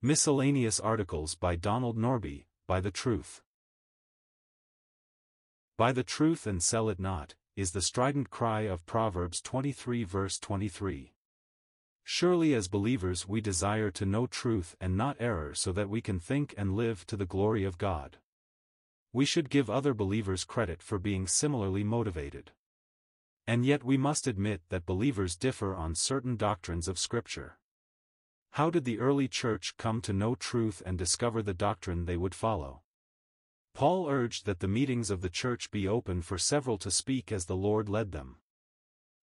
Miscellaneous articles by Donald Norbie, buy the truth. Buy the truth and sell it not, is the strident cry of Proverbs 23 verse 23. Surely as believers we desire to know truth and not error so that we can think and live to the glory of God. We should give other believers credit for being similarly motivated. And yet we must admit that believers differ on certain doctrines of Scripture. How did the early church come to know truth and discover the doctrine they would follow? Paul urged that the meetings of the church be open for several to speak as the Lord led them.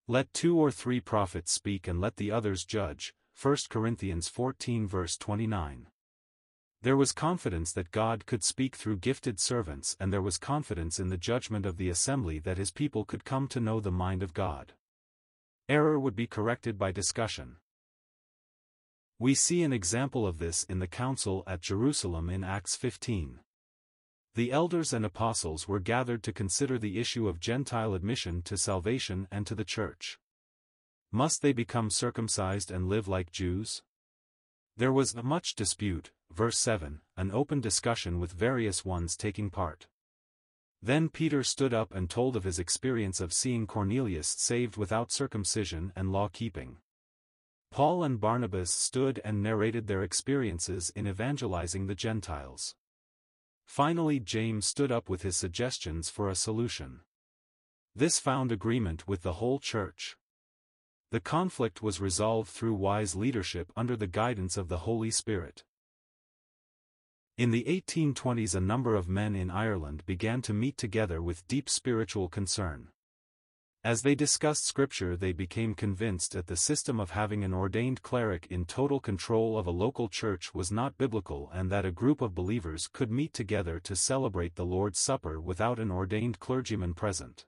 Let two or three prophets speak and let the others judge. 1 Corinthians 14 verse 29. There was confidence that God could speak through gifted servants and there was confidence in the judgment of the assembly that his people could come to know the mind of God. Error would be corrected by discussion. We see an example of this in the council at Jerusalem in Acts 15. The elders and apostles were gathered to consider the issue of Gentile admission to salvation and to the church. Must they become circumcised and live like Jews? There was much dispute, verse 7, an open discussion with various ones taking part. Then Peter stood up and told of his experience of seeing Cornelius saved without circumcision and law-keeping. Paul and Barnabas stood and narrated their experiences in evangelizing the Gentiles. Finally James stood up with his suggestions for a solution. This found agreement with the whole church. The conflict was resolved through wise leadership under the guidance of the Holy Spirit. In the 1820s a number of men in Ireland began to meet together with deep spiritual concern. As they discussed scripture they became convinced that the system of having an ordained cleric in total control of a local church was not biblical and that a group of believers could meet together to celebrate the Lord's Supper without an ordained clergyman present.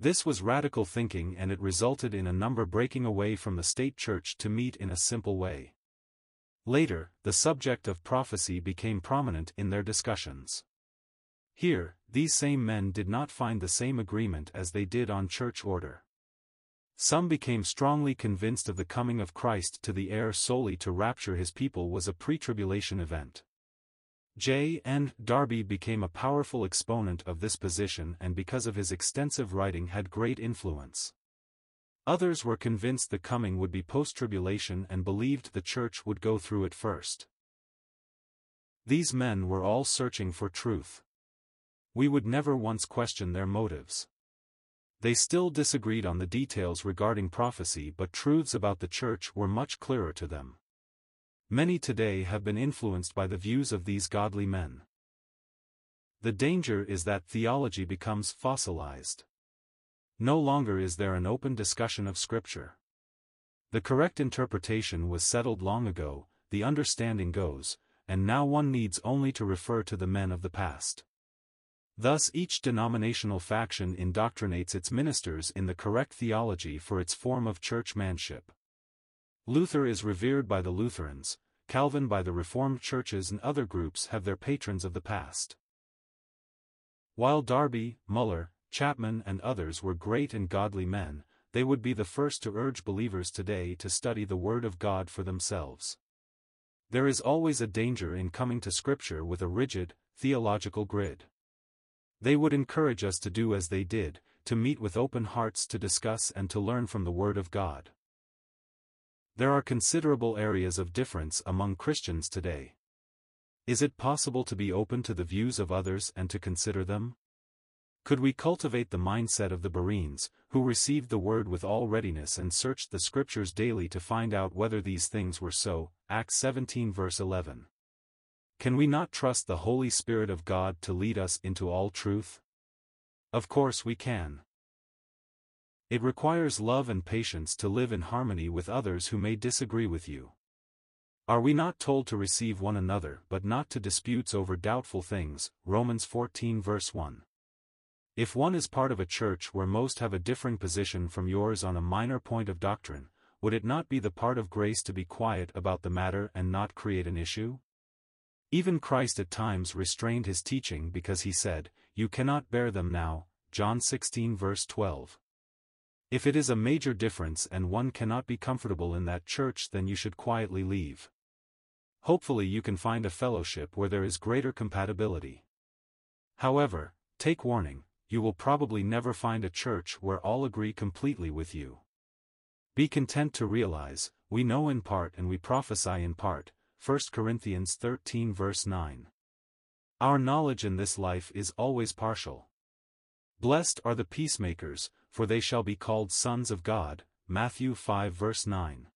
This was radical thinking and it resulted in a number breaking away from the state church to meet in a simple way. Later, the subject of prophecy became prominent in their discussions. Here, these same men did not find the same agreement as they did on church order. Some became strongly convinced of the coming of Christ to the air solely to rapture his people was a pre-tribulation event. J. N. Darby became a powerful exponent of this position and because of his extensive writing had great influence. Others were convinced the coming would be post-tribulation and believed the church would go through it first. These men were all searching for truth we would never once question their motives. They still disagreed on the details regarding prophecy but truths about the church were much clearer to them. Many today have been influenced by the views of these godly men. The danger is that theology becomes fossilized. No longer is there an open discussion of Scripture. The correct interpretation was settled long ago, the understanding goes, and now one needs only to refer to the men of the past. Thus each denominational faction indoctrinates its ministers in the correct theology for its form of churchmanship. Luther is revered by the Lutherans, Calvin by the Reformed churches and other groups have their patrons of the past. While Darby, Muller, Chapman and others were great and godly men, they would be the first to urge believers today to study the Word of God for themselves. There is always a danger in coming to Scripture with a rigid, theological grid. They would encourage us to do as they did, to meet with open hearts to discuss and to learn from the Word of God. There are considerable areas of difference among Christians today. Is it possible to be open to the views of others and to consider them? Could we cultivate the mindset of the Bereans, who received the Word with all readiness and searched the Scriptures daily to find out whether these things were so? Acts 17 verse 11. Can we not trust the Holy Spirit of God to lead us into all truth? Of course we can. It requires love and patience to live in harmony with others who may disagree with you. Are we not told to receive one another but not to disputes over doubtful things, Romans 14 verse 1. If one is part of a church where most have a differing position from yours on a minor point of doctrine, would it not be the part of grace to be quiet about the matter and not create an issue? Even Christ at times restrained his teaching because he said, You cannot bear them now, John 16 verse 12. If it is a major difference and one cannot be comfortable in that church then you should quietly leave. hopefully you can find a fellowship where there is greater compatibility. However, take warning, you will probably never find a church where all agree completely with you. Be content to realize, we know in part and we prophesy in part, 1 Corinthians 13 verse 9. Our knowledge in this life is always partial. Blessed are the peacemakers, for they shall be called sons of God, Matthew 5 verse 9.